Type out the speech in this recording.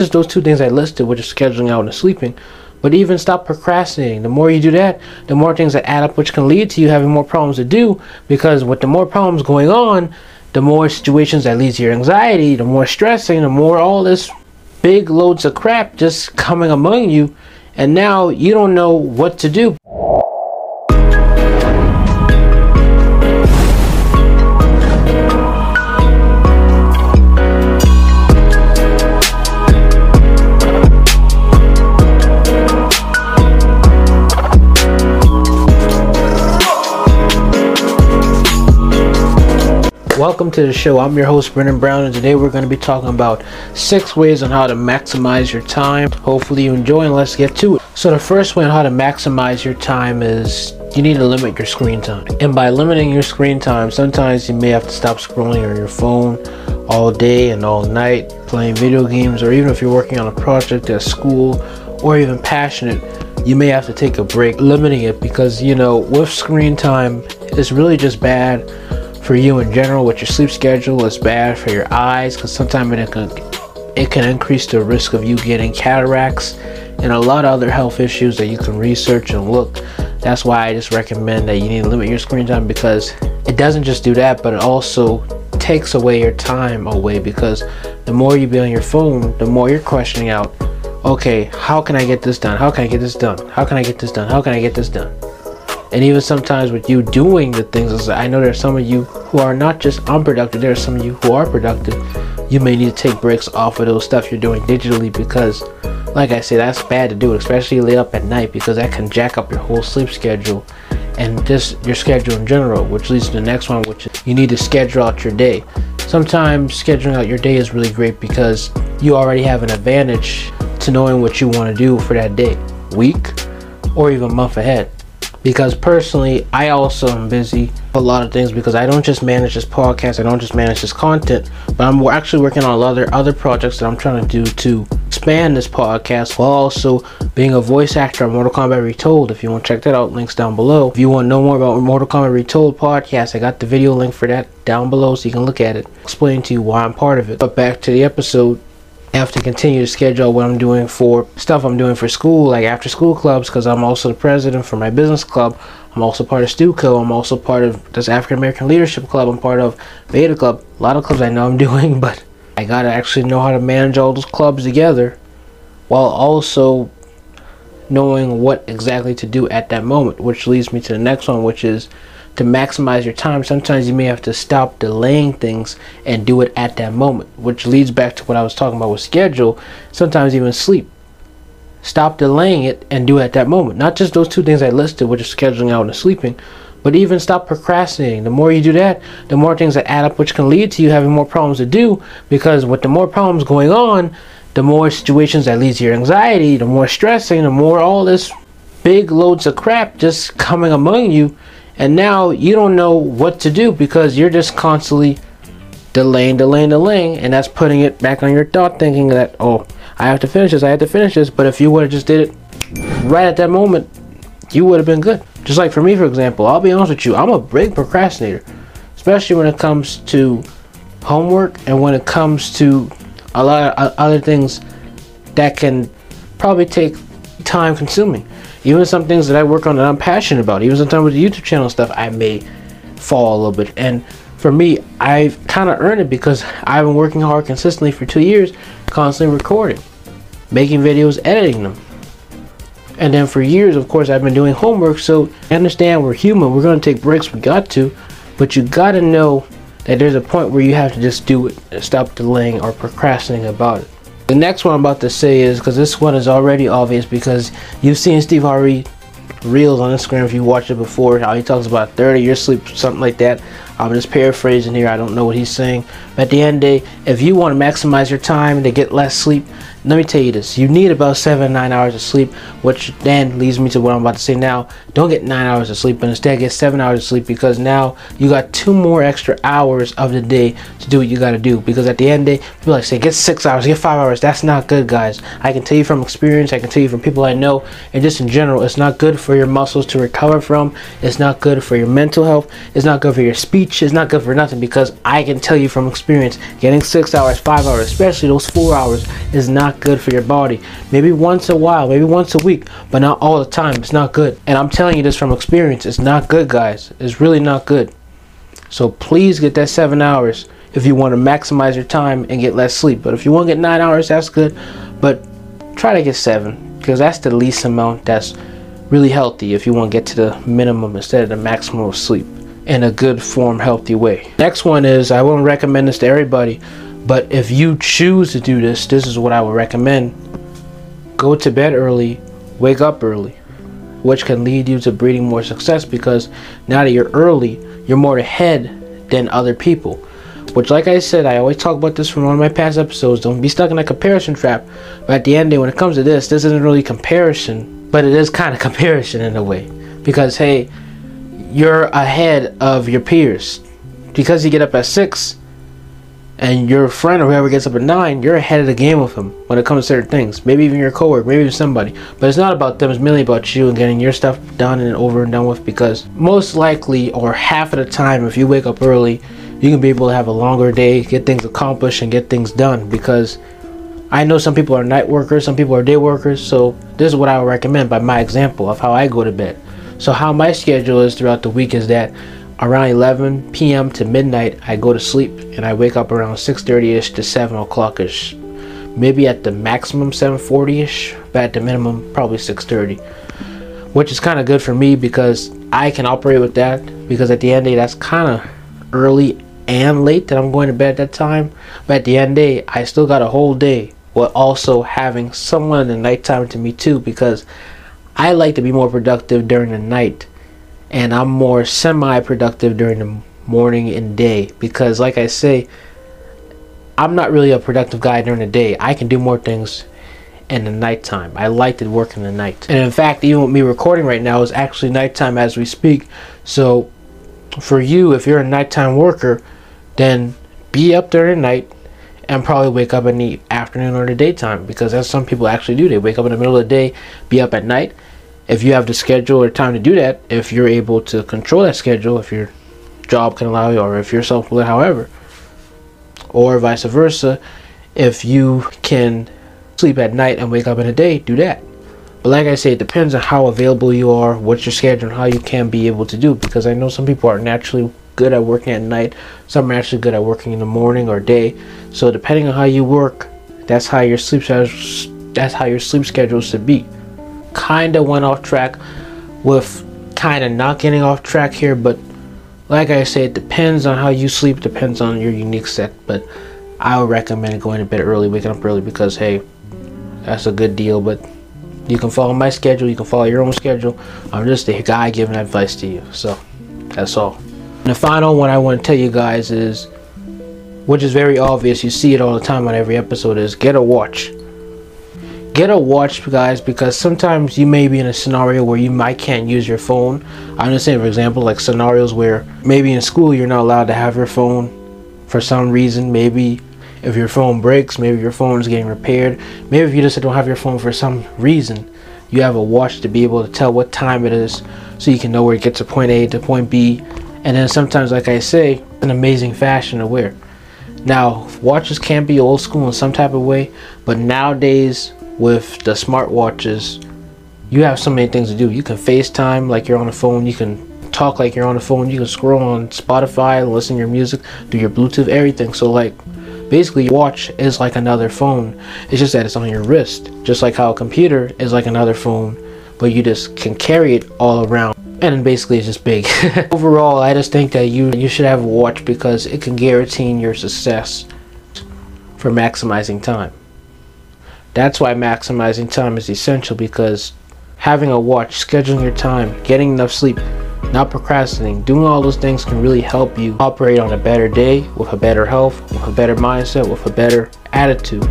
just those two things I listed, which is scheduling out and sleeping. But even stop procrastinating. The more you do that, the more things that add up, which can lead to you having more problems to do. Because with the more problems going on, the more situations that leads to your anxiety, the more stressing, the more all this big loads of crap just coming among you. And now you don't know what to do. Welcome to the show. I'm your host, Brennan Brown, and today we're going to be talking about six ways on how to maximize your time. Hopefully, you enjoy, and let's get to it. So, the first way on how to maximize your time is you need to limit your screen time. And by limiting your screen time, sometimes you may have to stop scrolling on your phone all day and all night, playing video games, or even if you're working on a project at school or even passionate you may have to take a break limiting it because you know with screen time it's really just bad for you in general with your sleep schedule is bad for your eyes because sometimes it can it can increase the risk of you getting cataracts and a lot of other health issues that you can research and look. That's why i just recommend that you need to limit your screen time because it doesn't just do that but it also takes away your time away because the more you be on your phone the more you're questioning out okay how can i get this done? How can i get this done? How can i get this done? How can i get this done and even sometimes with you doing the things i know there's some of you who are not just unproductive there are some of you who are productive. You may need to take breaks off of those stuff you're doing digitally because like i said that's bad to do especially late up at night because that can jack up your whole sleep schedule and just your schedule in general which leads to the next one which is you need to schedule out your day. Sometimes scheduling out your day is really great because you already have an advantage to knowing what you want to do for that day week or even month ahead because personally i also am busy a lot of things because i don't just manage this podcast i don't just manage this content but i'm actually working on other other projects that i'm trying to do to expand this podcast while also being a voice actor on mortal kombat retold. If you want to check that out links down below. If you want to know more about mortal kombat retold podcast i got the video link for that down below so you can look at it. Explain to you why i'm part of it. But back to the episode Have to continue to schedule what I'm doing for stuff I'm doing for school, like after school clubs, because I'm also the president for my business club. I'm also part of StuCo. I'm also part of this African American Leadership Club. I'm part of Beta Club. A lot of clubs I know I'm doing, but I gotta actually know how to manage all those clubs together while also knowing what exactly to do at that moment, which leads me to the next one, which is to maximize your time, sometimes you may have to stop delaying things and do it at that moment, which leads back to what I was talking about with schedule, sometimes even sleep. Stop delaying it and do it at that moment. Not just those two things I listed, which is scheduling out and sleeping, but even stop procrastinating. The more you do that, the more things that add up, which can lead to you having more problems to do. Because with the more problems going on, the more situations that leads to your anxiety, the more stressing, the more all this big loads of crap just coming among you and now you don't know what to do because you're just constantly delaying, delaying, delaying, and that's putting it back on your thought, thinking that oh, I have to finish this, I have to finish this. But if you would have just did it right at that moment, you would have been good. Just like for me, for example, I'll be honest with you, I'm a big procrastinator, especially when it comes to homework and when it comes to a lot of uh, other things that can probably take time consuming. Even some things that I work on that I'm passionate about, even sometimes with the YouTube channel stuff, I may fall a little bit. And for me, I've kind of earned it because I've been working hard consistently for two years, constantly recording, making videos, editing them. And then for years, of course, I've been doing homework. So I understand we're human. We're going to take breaks. We got to. But you got to know that there's a point where you have to just do it stop delaying or procrastinating about it. The next one I'm about to say is because this one is already obvious because you've seen Steve Harvey reels on Instagram if you watched it before how he talks about 30 years sleep something like that I'm just paraphrasing here I don't know what he's saying. But at the end of the day if you want to maximize your time to get less sleep let me tell you this you need about seven nine hours of sleep which then leads me to what i'm about to say now. Don't get nine hours of sleep but instead get seven hours of sleep because now you got two more extra hours of the day to do what you got to do. Because at the end of the day people like say get six hours get five hours that's not good guys. I can tell you from experience i can tell you from people i know and just in general it's not good for your muscles to recover from it's not good for your mental health it's not good for your speech is not good for nothing because I can tell you from experience, getting six hours, five hours, especially those four hours, is not good for your body. Maybe once a while, maybe once a week, but not all the time. It's not good. And I'm telling you this from experience. It's not good, guys. It's really not good. So please get that seven hours if you want to maximize your time and get less sleep. But if you want to get nine hours, that's good. But try to get seven because that's the least amount that's really healthy if you want to get to the minimum instead of the maximum of sleep in a good form healthy way. Next one is i wouldn't recommend this to everybody but if you choose to do this this is what i would recommend. Go to bed early wake up early which can lead you to breeding more success because now that you're early you're more ahead than other people. Which like i said i always talk about this from one of my past episodes. Don't be stuck in a comparison trap. But at the end of the day when it comes to this this isn't really comparison but it is kind of comparison in a way. Because hey you're ahead of your peers. Because you get up at six and your friend or whoever gets up at nine you're ahead of the game with them when it comes to certain things. Maybe even your coworker maybe even somebody. But it's not about them it's mainly about you and getting your stuff done and over and done with because most likely or half of the time if you wake up early you can be able to have a longer day get things accomplished and get things done because I know some people are night workers, some people are day workers, so this is what I would recommend by my example of how I go to bed. So how my schedule is throughout the week is that around 11 p.m. to midnight I go to sleep and I wake up around 6:30ish to 7 o'clockish. Maybe at the maximum 7:40ish, but at the minimum probably 6:30. Which is kind of good for me because I can operate with that because at the end of the day that's kind of early and late that I'm going to bed at that time. But at the end of the day, I still got a whole day while also having someone in the nighttime to me too because I like to be more productive during the night and I'm more semi productive during the morning and day because like I say I'm not really a productive guy during the day. I can do more things in the nighttime. I like to work in the night. And in fact, even with me recording right now is actually nighttime as we speak. So for you, if you're a nighttime worker, then be up during the night and probably wake up in the afternoon or the daytime because that's some people actually do. They wake up in the middle of the day, be up at night. If you have the schedule or time to do that, if you're able to control that schedule, if your job can allow you, or if you're self-employed, however, or vice versa, if you can sleep at night and wake up in the day, do that. But like I say, it depends on how available you are, what's your schedule, and how you can be able to do. Because I know some people are naturally good at working at night. Some are actually good at working in the morning or day. So depending on how you work, that's how your sleep that's how your sleep schedule should be. Kinda went off track with kinda not getting off track here, but like I say, it depends on how you sleep, depends on your unique set. But I would recommend going to bed early, waking up early because hey, that's a good deal. But you can follow my schedule, you can follow your own schedule. I'm just a guy giving advice to you. So that's all. And the final one I want to tell you guys is, which is very obvious, you see it all the time on every episode, is get a watch. Get a watch, guys, because sometimes you may be in a scenario where you might can't use your phone. I'm just saying, for example, like scenarios where maybe in school you're not allowed to have your phone for some reason. Maybe if your phone breaks, maybe your phone is getting repaired. Maybe if you just don't have your phone for some reason, you have a watch to be able to tell what time it is so you can know where it gets to point A to point B and then sometimes, like I say, an amazing fashion to wear. Now, watches can be old school in some type of way, but nowadays with the smartwatches, you have so many things to do. You can FaceTime like you're on the phone. You can talk like you're on the phone. You can scroll on Spotify, listen to your music, do your Bluetooth, everything. So like, basically, your watch is like another phone. It's just that it's on your wrist, just like how a computer is like another phone, but you just can carry it all around and basically it's just big. Overall, I just think that you you should have a watch because it can guarantee your success for maximizing time. That's why maximizing time is essential because having a watch, scheduling your time, getting enough sleep, not procrastinating, doing all those things can really help you operate on a better day with a better health, with a better mindset, with a better attitude.